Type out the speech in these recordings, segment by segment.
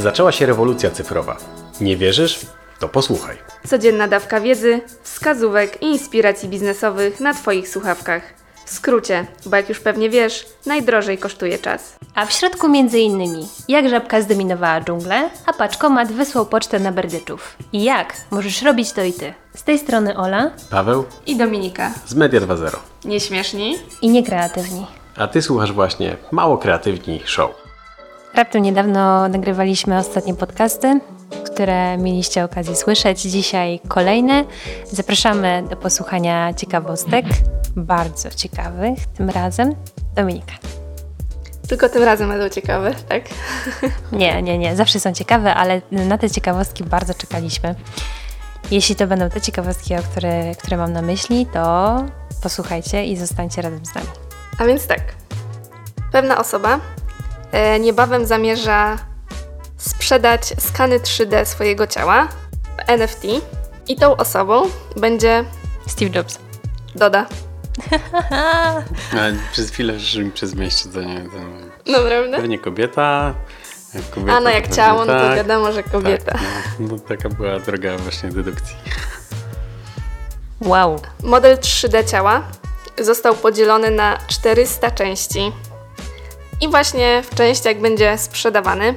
Zaczęła się rewolucja cyfrowa. Nie wierzysz? To posłuchaj. Codzienna dawka wiedzy, wskazówek i inspiracji biznesowych na Twoich słuchawkach. W skrócie, bo jak już pewnie wiesz, najdrożej kosztuje czas. A w środku między innymi, jak żabka zdominowała dżunglę, a paczkomat wysłał pocztę na berdyczów. I jak możesz robić to i ty. Z tej strony Ola Paweł I Dominika. z Media 2.0. Nieśmieszni? i niekreatywni. A ty słuchasz właśnie Mało Kreatywni Show. Raptem niedawno nagrywaliśmy ostatnie podcasty, które mieliście okazję słyszeć. Dzisiaj kolejne. Zapraszamy do posłuchania ciekawostek, bardzo ciekawych tym razem. Dominika. Tylko tym razem będą ciekawe, tak? Nie, nie, nie, zawsze są ciekawe, ale na te ciekawostki bardzo czekaliśmy. Jeśli to będą te ciekawostki, o które, które mam na myśli, to posłuchajcie i zostańcie razem z nami. A więc tak. Pewna osoba niebawem zamierza sprzedać skany 3D swojego ciała w NFT i tą osobą będzie Steve Jobs. Doda. A przez chwilę że mi przez mężczyznę. Naprawdę? Pewnie kobieta. kobieta A no jak ciało, no to tak. wiadomo, że kobieta. Tak, no, no taka była droga właśnie dedukcji. Wow. Model 3D ciała został podzielony na 400 części. I właśnie w częściach będzie sprzedawany.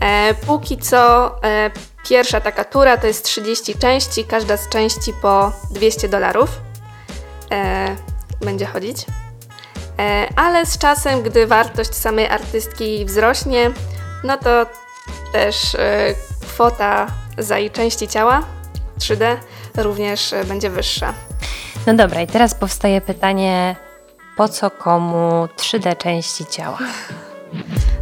E, póki co e, pierwsza taka tura to jest 30 części, każda z części po 200 dolarów. E, będzie chodzić. E, ale z czasem, gdy wartość samej artystki wzrośnie, no to też e, kwota za jej części ciała 3D również e, będzie wyższa. No dobra, i teraz powstaje pytanie, po co komu 3D części ciała?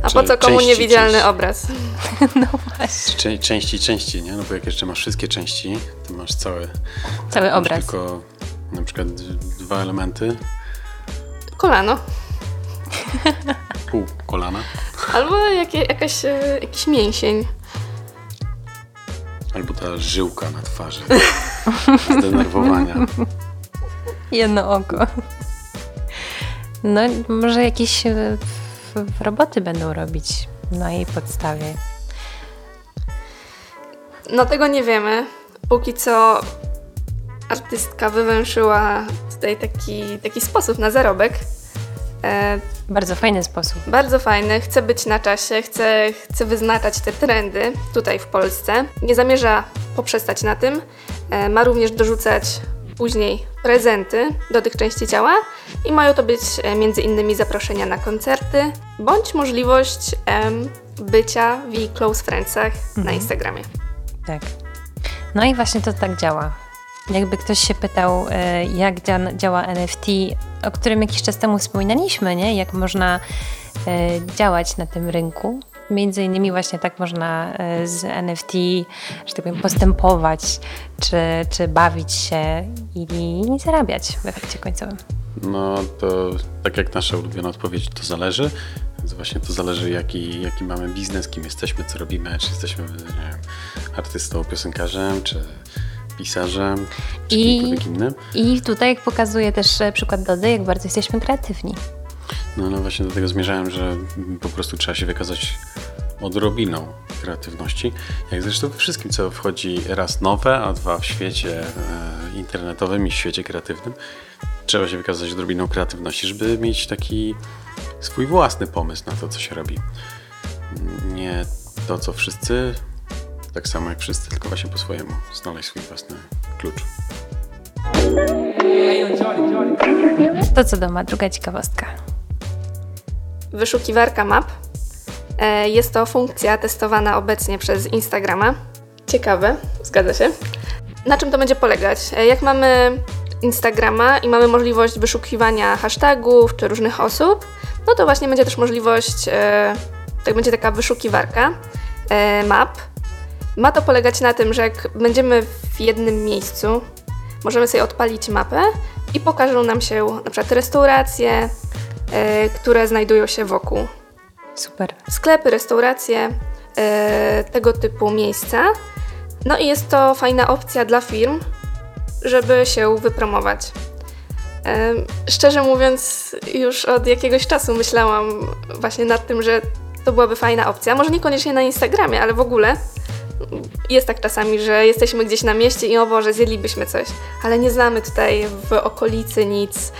A Czy po co komu części, niewidzialny części? obraz? Czę- części, części, nie? No bo jak jeszcze masz wszystkie części, to masz cały Cały masz obraz. tylko na przykład dwa elementy, Kolano. pół kolana, Albo jakie, jakaś, e, jakiś mięsień. albo ta żyłka na twarzy. Zdenerwowania. Jedno oko. No, może jakieś e, roboty będą robić na jej podstawie. No tego nie wiemy. Póki co artystka wywęszyła tutaj taki, taki sposób na zarobek. E, Bardzo fajny sposób. bardzo fajny, chce być na czasie, chce, chce wyznaczać te trendy tutaj w Polsce. Nie zamierza poprzestać na tym. E, ma również dorzucać później prezenty do tych części ciała i mają to być e, między innymi zaproszenia na koncerty bądź możliwość em, bycia w jej close friendsach na Instagramie. Tak. No i właśnie to tak działa. Jakby ktoś się pytał, e, jak dzia- działa NFT, o którym jakiś czas temu wspominaliśmy, nie? Jak można e, działać na tym rynku. Między innymi właśnie tak można e, z NFT, że tak powiem, postępować, czy, czy bawić się i, zarabiać w efekcie końcowym. No to tak jak nasza ulubiona odpowiedź, to zależy. Więc właśnie to zależy jaki, jaki mamy biznes, kim jesteśmy, co robimy, czy jesteśmy nie wiem, artystą, piosenkarzem, czy pisarzem, czy I- kimkolwiek innym. I tutaj jak pokazuje też e, przykład Dody, jak bardzo jesteśmy kreatywni. No, no właśnie do tego zmierzałem, że po prostu trzeba się wykazać odrobiną kreatywności. Jak zresztą we wszystkim, co wchodzi raz nowe, a dwa w świecie e, internetowym i w świecie kreatywnym, trzeba się wykazać odrobiną kreatywności, żeby mieć taki swój własny pomysł na to, co się robi. Nie to, co wszyscy, tak samo jak wszyscy, tylko właśnie po swojemu znaleźć swój własny klucz. To co doma, druga ciekawostka. Wyszukiwarka map. E, Jest to funkcja testowana obecnie przez Instagrama. Ciekawe, zgadza się. Na czym to będzie polegać? E, Jak mamy Instagrama i mamy możliwość wyszukiwania hashtagów czy różnych osób, no to właśnie będzie też możliwość, e, tak będzie taka wyszukiwarka map. Ma to polegać na tym, że jak będziemy w jednym miejscu, możemy sobie odpalić mapę i pokażą nam się na przykład restauracje, które znajdują się wokół. Super. Sklepy, restauracje, e, tego typu miejsca. No i jest to fajna opcja dla firm, żeby się wypromować. E, szczerze mówiąc, już od jakiegoś czasu myślałam właśnie nad tym, że to byłaby fajna opcja. Może niekoniecznie na Instagramie, ale w ogóle jest tak czasami, że jesteśmy gdzieś na mieście i o Boże, zjedlibyśmy coś, ale nie znamy tutaj w okolicy nic.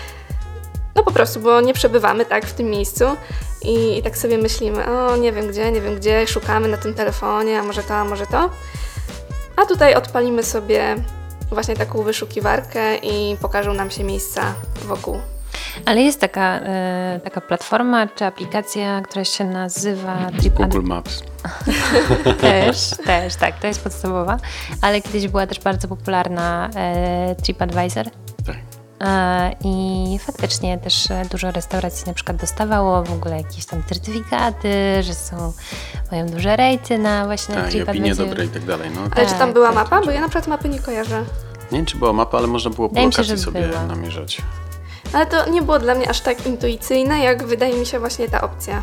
No po prostu, bo nie przebywamy tak w tym miejscu i, i tak sobie myślimy, o nie wiem gdzie, nie wiem gdzie, szukamy na tym telefonie, a może to, a może to. A tutaj odpalimy sobie właśnie taką wyszukiwarkę i pokażą nam się miejsca wokół. Ale jest taka, e, taka platforma czy aplikacja, która się nazywa TripAdvisor. Google Maps. Też, też, tak, to jest podstawowa. Ale kiedyś była też bardzo popularna e, TripAdvisor. E, I faktycznie też dużo restauracji na przykład dostawało w ogóle jakieś tam certyfikaty, że są, mają duże rejty na właśnie Tak, i opinie dobre i tak dalej. No, Ale czy tam była tak, mapa? Bo ja na przykład mapy nie kojarzę. nie wiem, czy była mapa, ale można było po lokacji sobie była. namierzać. Ale to nie było dla mnie aż tak intuicyjne, jak wydaje mi się właśnie ta opcja.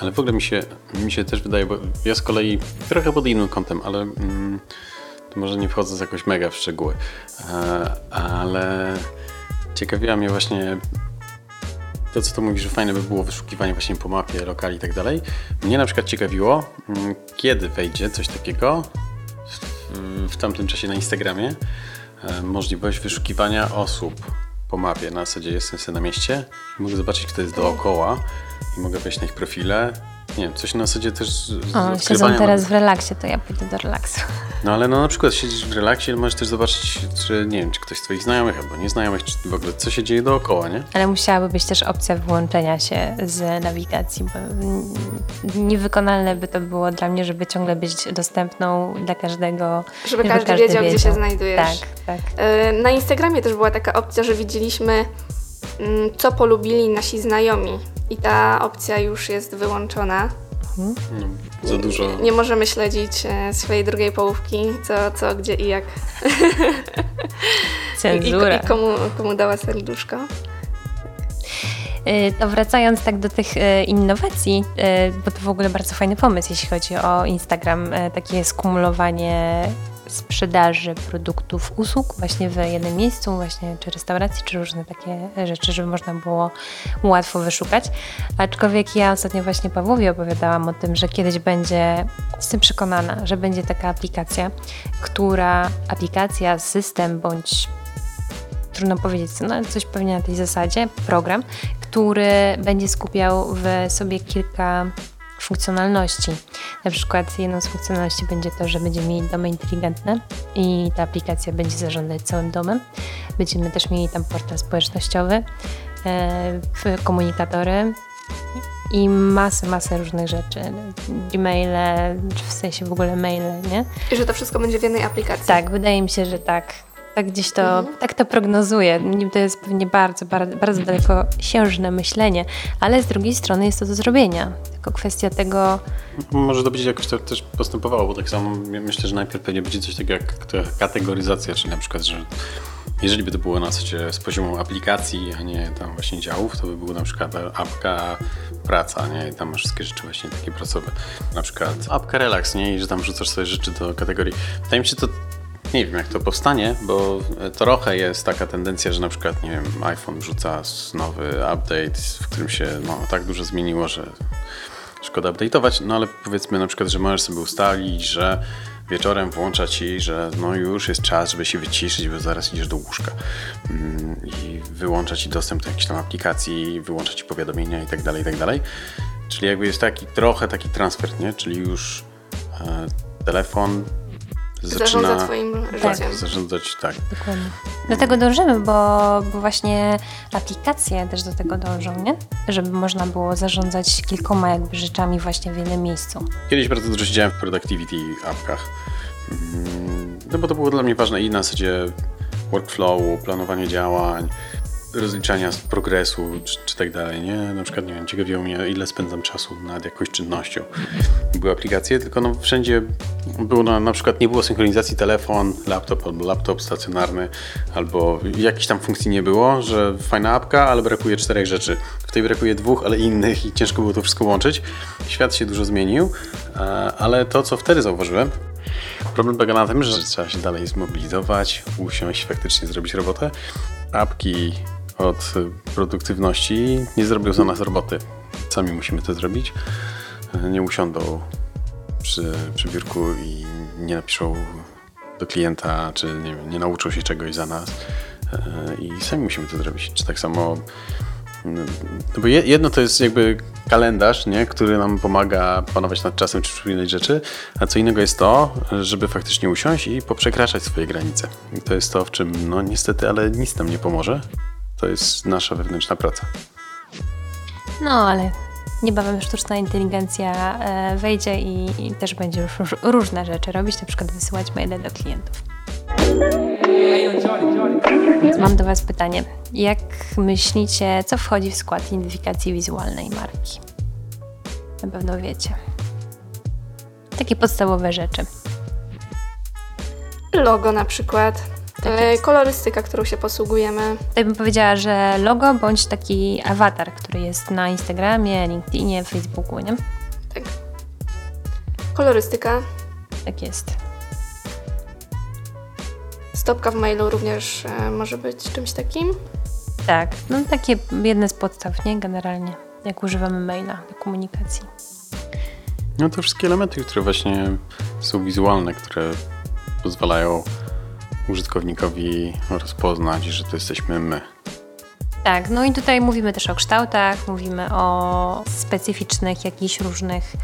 Ale w ogóle mi się, mi się też wydaje, bo ja z kolei trochę pod innym kątem, ale mm, to może nie wchodząc jakoś mega w szczegóły, e, ale ciekawiła mnie właśnie to, co to mówisz, że fajne by było wyszukiwanie właśnie po mapie, lokali i tak dalej. Mnie na przykład ciekawiło, mm, kiedy wejdzie coś takiego w, w tamtym czasie na Instagramie, e, możliwość wyszukiwania osób po mapie. Na zasadzie jestem sobie na mieście i mogę zobaczyć, kto jest dookoła i mogę wejść na ich profile. Nie wiem, coś na zasadzie też O, siedzą odkrywania. teraz w relaksie, to ja pójdę do relaksu. No ale no na przykład siedzisz w relaksie, ale możesz też zobaczyć, czy nie wiem, czy ktoś z twoich znajomych albo nieznajomych, czy w ogóle co się dzieje dookoła, nie? Ale musiałaby być też opcja wyłączenia się z nawigacji, bo niewykonalne by to było dla mnie, żeby ciągle być dostępną dla każdego. Żeby każdy wiedział, gdzie się znajdujesz. Tak, tak. E, Na Instagramie też była taka opcja, że widzieliśmy, mm, co polubili nasi znajomi. I ta opcja już jest wyłączona. No, za dużo. Nie możemy śledzić e, swojej drugiej połówki, co, co gdzie i jak. I, Cenzura. i komu, komu dała serduszko. Y, To wracając tak do tych y, innowacji, y, bo to w ogóle bardzo fajny pomysł, jeśli chodzi o Instagram, takie skumulowanie sprzedaży produktów, usług właśnie w jednym miejscu, właśnie czy restauracji, czy różne takie rzeczy, żeby można było łatwo wyszukać. Aczkolwiek ja ostatnio właśnie Pawłowi opowiadałam o tym, że kiedyś będzie, jestem przekonana, że będzie taka aplikacja, która, aplikacja, system bądź trudno powiedzieć, no, coś pewnie na tej zasadzie, program, który będzie skupiał w sobie kilka funkcjonalności. Na przykład jedną z funkcjonalności będzie to, że będziemy mieli domy inteligentne i ta aplikacja będzie zarządzać całym domem. Będziemy też mieli tam portal społecznościowy, e, komunikatory i masę, masę różnych rzeczy. Gmaile, czy w sensie w ogóle maile, nie? I że to wszystko będzie w jednej aplikacji. Tak, wydaje mi się, że tak. Tak gdzieś to, tak to prognozuję. To jest pewnie bardzo, bardzo, bardzo daleko siężne myślenie, ale z drugiej strony jest to do zrobienia. Tylko kwestia tego, Może to będzie jakoś tak też postępowało, bo tak samo my- myślę, że najpierw pewnie będzie coś takiego jak kategoryzacja, czyli na przykład, że jeżeli by to było na zasadzie z poziomu aplikacji, a nie tam właśnie działów, to by było na przykład apka praca, nie? I tam masz wszystkie rzeczy właśnie takie pracowe. Na przykład apka relax, nie? I że tam rzucasz sobie rzeczy do kategorii. Wydaje mi się, to nie wiem, jak to powstanie, bo trochę jest taka tendencja, że na przykład, nie wiem, iPhone rzuca nowy update, w którym się no, tak dużo zmieniło, że szkoda update'ować, no ale powiedzmy na przykład, że możesz sobie ustalić, że wieczorem włącza ci, że no już jest czas, żeby się wyciszyć, bo zaraz idziesz do łóżka Mm, i wyłącza ci dostęp do jakiejś tam aplikacji, wyłącza ci powiadomienia tak tak dalej. Czyli jakby jest taki trochę taki transfer, nie? Czyli już e, telefon zaczyna Zarządza twoim tak, życiem. zarządzać, tak. dokładnie. Do tego dążymy, bo, bo właśnie aplikacje też do tego dążą, nie? Żeby można było zarządzać kilkoma jakby rzeczami właśnie w jednym miejscu. Kiedyś bardzo dużo siedziałem w productivity apkach. Mm, No bo to było dla mnie ważne i na zasadzie workflowu, planowania działań, rozliczania z progresu czy, czy tak dalej, nie? Na przykład, nie wiem, ciekawiło mnie, ile spędzam czasu nad jakąś czynnością. Były aplikacje, tylko no wszędzie było na, na przykład nie było synchronizacji telefon, laptop albo laptop stacjonarny, albo jakiejś tam funkcji nie było, że fajna apka, ale brakuje czterech rzeczy. W tej brakuje dwóch, ale innych i ciężko było to wszystko łączyć. Świat się dużo zmienił, e, ale to, co wtedy zauważyłem, Problem polega na tym, że trzeba się dalej zmobilizować, usiąść, faktycznie zrobić robotę. Apki od produktywności nie zrobią za nas roboty. Sami musimy to zrobić. nie usiądą przy, przy biurku i nie napiszą do klienta, czy nie, nie nauczą się czegoś za nas e, i sami musimy to zrobić. Czy tak samo no bo jedno to jest jakby kalendarz, nie, który nam pomaga panować nad czasem czy przypominać rzeczy, a co innego jest to, żeby faktycznie usiąść i poprzekraczać swoje granice. I to jest to, w czym no niestety, ale nic nam nie pomoże. To jest nasza wewnętrzna praca. No, ale niebawem sztuczna inteligencja e, wejdzie i, i też będzie już różne rzeczy robić, na przykład wysyłać maile do klientów. Mam do Was pytanie. Jak myślicie, co wchodzi w skład identyfikacji wizualnej marki? Na pewno wiecie. Takie podstawowe rzeczy. Logo na przykład. Tak e, kolorystyka, którą się posługujemy. Tutaj bym powiedziała, że logo bądź taki awatar, który jest na Instagramie, LinkedInie, Facebooku, nie? Tak. Kolorystyka. Tak jest. Stopka w mailu również e, może być czymś takim. Tak, no takie jedne z podstaw, nie? Generalnie, jak używamy maila do komunikacji. No to wszystkie elementy, które właśnie są wizualne, które pozwalają użytkownikowi rozpoznać, że to jesteśmy my. Tak, no i tutaj mówimy też o kształtach, mówimy o specyficznych jakichś różnych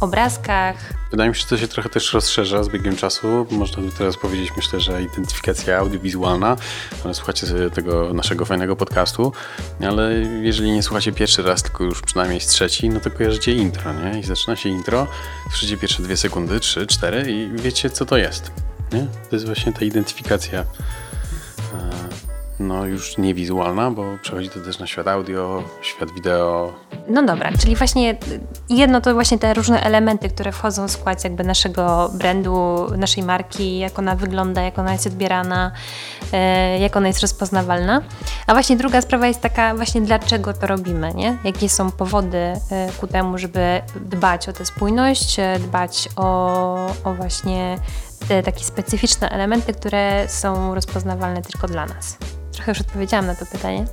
obrazkach. Wydaje mi się, że to się trochę też rozszerza z biegiem czasu. Można by teraz powiedzieć, myślę, że identyfikacja audiowizualna. Ale słuchacie sobie tego naszego fajnego podcastu, ale jeżeli nie słuchacie pierwszy raz, tylko już przynajmniej z trzeci, no to kojarzycie intro, nie? I zaczyna się intro, słyszycie pierwsze dwie sekundy, trzy, cztery i wiecie, co to jest. Nie? To jest właśnie ta identyfikacja no już nie wizualna, bo przechodzi to też na świat audio, świat wideo. No dobra, czyli właśnie jedno to właśnie te różne elementy, które wchodzą w skład jakby naszego brandu, naszej marki, jak ona wygląda, jak ona jest odbierana, e, jak ona jest rozpoznawalna. A właśnie druga sprawa jest taka właśnie dlaczego to robimy, nie? Jakie są powody e, ku temu, żeby dbać o tę spójność, e, dbać o, o właśnie te takie specyficzne elementy, które są rozpoznawalne tylko dla nas. Trochę już odpowiedziałam na to pytanie.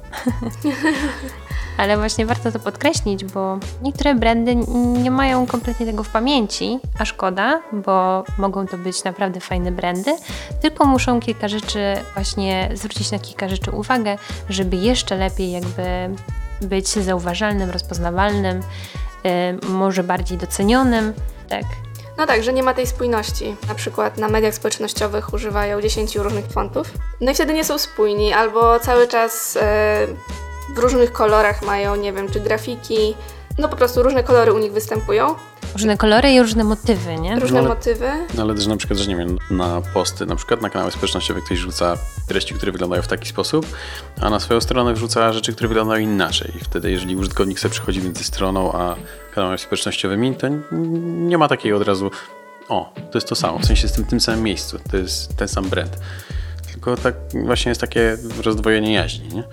Ale właśnie warto to podkreślić, bo niektóre brandy nie mają kompletnie tego w pamięci, a szkoda, bo mogą to być naprawdę fajne brandy, tylko muszą kilka rzeczy właśnie zwrócić na kilka rzeczy uwagę, żeby jeszcze lepiej jakby być zauważalnym, rozpoznawalnym, yy, może bardziej docenionym. Tak. No tak, że nie ma tej spójności. Na przykład na mediach społecznościowych używają 10 różnych fontów. No i wtedy nie są spójni, albo cały czas e, w różnych kolorach mają, nie wiem, czy grafiki. No po prostu różne kolory u nich występują. Różne kolory i różne motywy, nie? Różne no ale, motywy. No ale też na przykład, że nie wiem, na posty, na przykład na kanały społecznościowe ktoś rzuca treści, które wyglądają w taki sposób, a na swoją stronę wrzuca rzeczy, które wyglądają inaczej. I wtedy, jeżeli użytkownik sobie przechodzi między stroną a kanałami społecznościowymi, to nie ma takiej od razu o, to jest to samo, w sensie jest w tym samym miejscu, to jest ten sam brand. Tylko tak właśnie jest takie rozdwojenie jaźni, nie?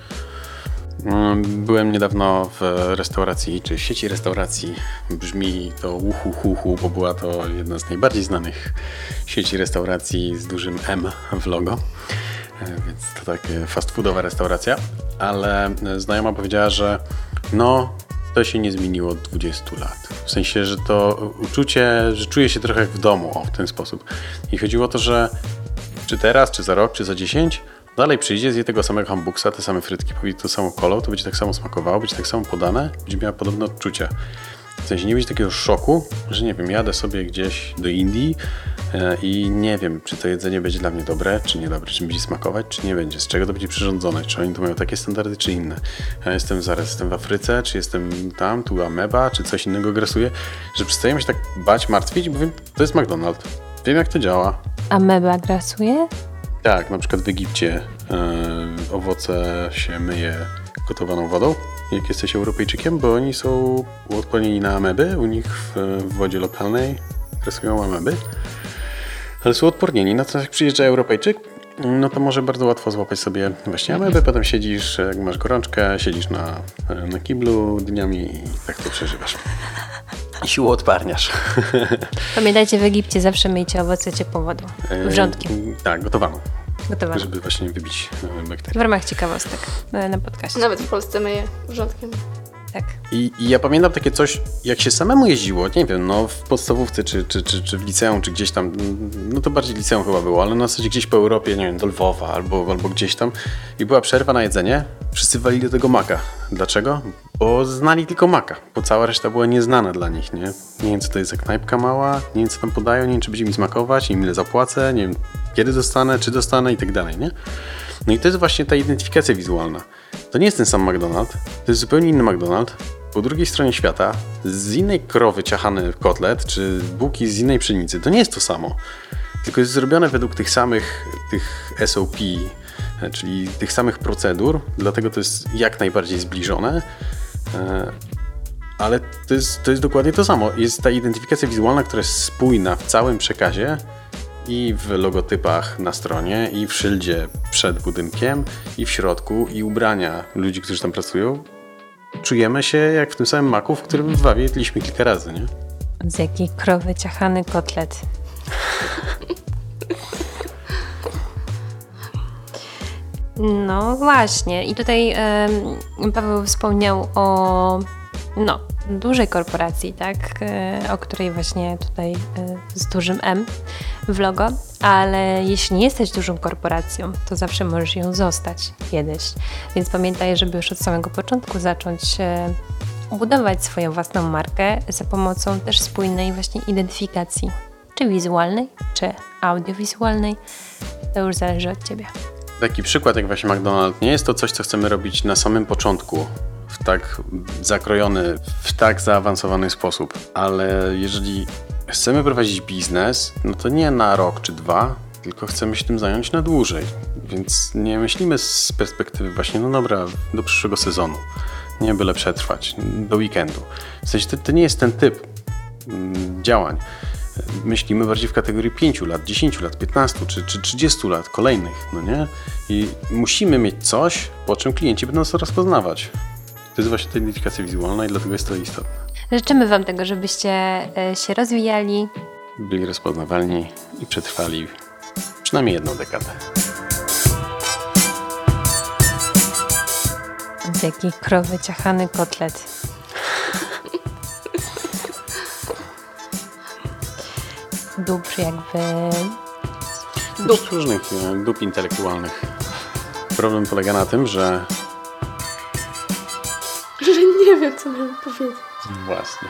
Mm, byłem niedawno w restauracji, czy sieci restauracji. Brzmi to uhu hu, hu bo była to jedna z najbardziej znanych sieci restauracji z dużym M w logo. E, więc to takie fast foodowa restauracja. Ale znajoma powiedziała, że no, to się nie zmieniło od 20 lat. W sensie, że to uczucie, że czuję się trochę jak w domu, o, w ten sposób. I chodziło o to, że czy teraz, czy za rok, czy za 10, dalej przyjdzie, zje tego samego hamburgsa, te same frytki, powie to samą kolą, to będzie tak samo smakowało, będzie tak samo podane, będzie miała podobne odczucia. W sensie nie będzie takiego szoku, że nie wiem, jadę sobie gdzieś do Indii e, i nie wiem, czy to jedzenie będzie dla mnie dobre, czy niedobre, czy będzie smakować, czy nie będzie, z czego to będzie przyrządzone, czy oni tu mają takie standardy, czy inne. Ja jestem zaraz, jestem w Afryce, czy jestem tam, tu ameba, czy coś innego grasuje, że przestajemy się tak bać, martwić, bo wiem, to jest McDonald's. Wiem, jak to działa. Ameba grasuje? Tak, na przykład w Egipcie e, owoce się myje gotowaną wodą, jak jesteś Europejczykiem, bo oni są uodpornieni na ameby, u nich w, w wodzie lokalnej rysują ameby, ale są odpornieni. Natomiast jak przyjeżdża Europejczyk, no to może bardzo łatwo złapać sobie właśnie ameby, potem siedzisz, jak masz gorączkę, siedzisz na, na kiblu dniami i tak to przeżywasz. I siłą odparniasz. Pamiętajcie, w Egipcie zawsze myjcie owoce ciepłą wodą, wrzątkiem. E, tak, gotowaną. Gotowane. Żeby właśnie wybić e, bakterie. W ramach ciekawostek e, na podcaście. Nawet w Polsce myję wrzątkiem. tak. I, I ja pamiętam takie coś, jak się samemu jeździło, nie wiem, no w podstawówce czy, czy, czy, czy w liceum, czy gdzieś tam, no to bardziej liceum chyba było, ale na zasadzie gdzieś po Europie, nie wiem, do Lwowa albo, albo gdzieś tam i była przerwa na jedzenie, wszyscy walili do tego maka. Dlaczego? Bo znali tylko maka, bo cała reszta była nieznana dla nich, nie? Nie wiem, co to jest za knajpka mała, nie wiem, co tam podają, nie wiem, czy będzie mi smakować, nie wiem, ile zapłacę, nie wiem, kiedy dostanę, czy dostanę i tak dalej, nie? No i to jest właśnie ta identyfikacja wizualna. To nie jest ten sam McDonald's, to jest zupełnie inny McDonald's. Po drugiej stronie świata, z innej krowy ciachany kotlet, czy bułki z innej pszenicy. To nie jest to samo. Tylko jest zrobione według tych samych tych SOP, czyli tych samych procedur, dlatego to jest jak najbardziej zbliżone. E, Ale to jest, to jest dokładnie to samo. Jest ta identyfikacja wizualna, która jest spójna w całym przekazie i w logotypach na stronie, i w szyldzie przed budynkiem, i w środku, i ubrania ludzi, którzy tam pracują. Czujemy się jak w tym samym maku, w którym w Wawie jedliśmy kilka razy, nie? Z jakiej krowy ciachany kotlet. No właśnie. I tutaj Paweł wspomniał o no, dużej korporacji, tak? E, o której właśnie tutaj e, z dużym M w logo, ale jeśli nie jesteś dużą korporacją, to zawsze możesz ją zostać kiedyś. Więc pamiętaj, żeby już od samego początku zacząć e, budować swoją własną markę za pomocą też spójnej właśnie identyfikacji, czy wizualnej, czy audiowizualnej. To już zależy od Ciebie. Taki przykład jak właśnie McDonald's nie jest to coś, co chcemy robić na samym początku, w tak zakrojony, w tak zaawansowany sposób, ale jeżeli chcemy prowadzić biznes, no to nie na rok czy dwa, tylko chcemy się tym zająć na dłużej. Więc nie myślimy z perspektywy właśnie, no dobra, do przyszłego sezonu. Nie byle przetrwać, do weekendu. W sensie to, to nie jest ten typ mm, działań. Myślimy bardziej w kategorii 5 lat, 10 lat, 15 czy, czy 30 lat kolejnych, no nie? I musimy mieć coś, po czym klienci będą nas rozpoznawać. To jest właśnie ta identyfikacja wizualna i dlatego jest to istotne. Życzymy Wam tego, żebyście e, się rozwijali, Byli rozpoznawalni i przetrwali przynajmniej jedną dekadę. z jakiej krowy ciachany kotlet. Dóbr jakby Dup różnych e, dup intelektualnych. Problem polega na tym, że Że nie wiem, co miałam powiedzieć. właśnie.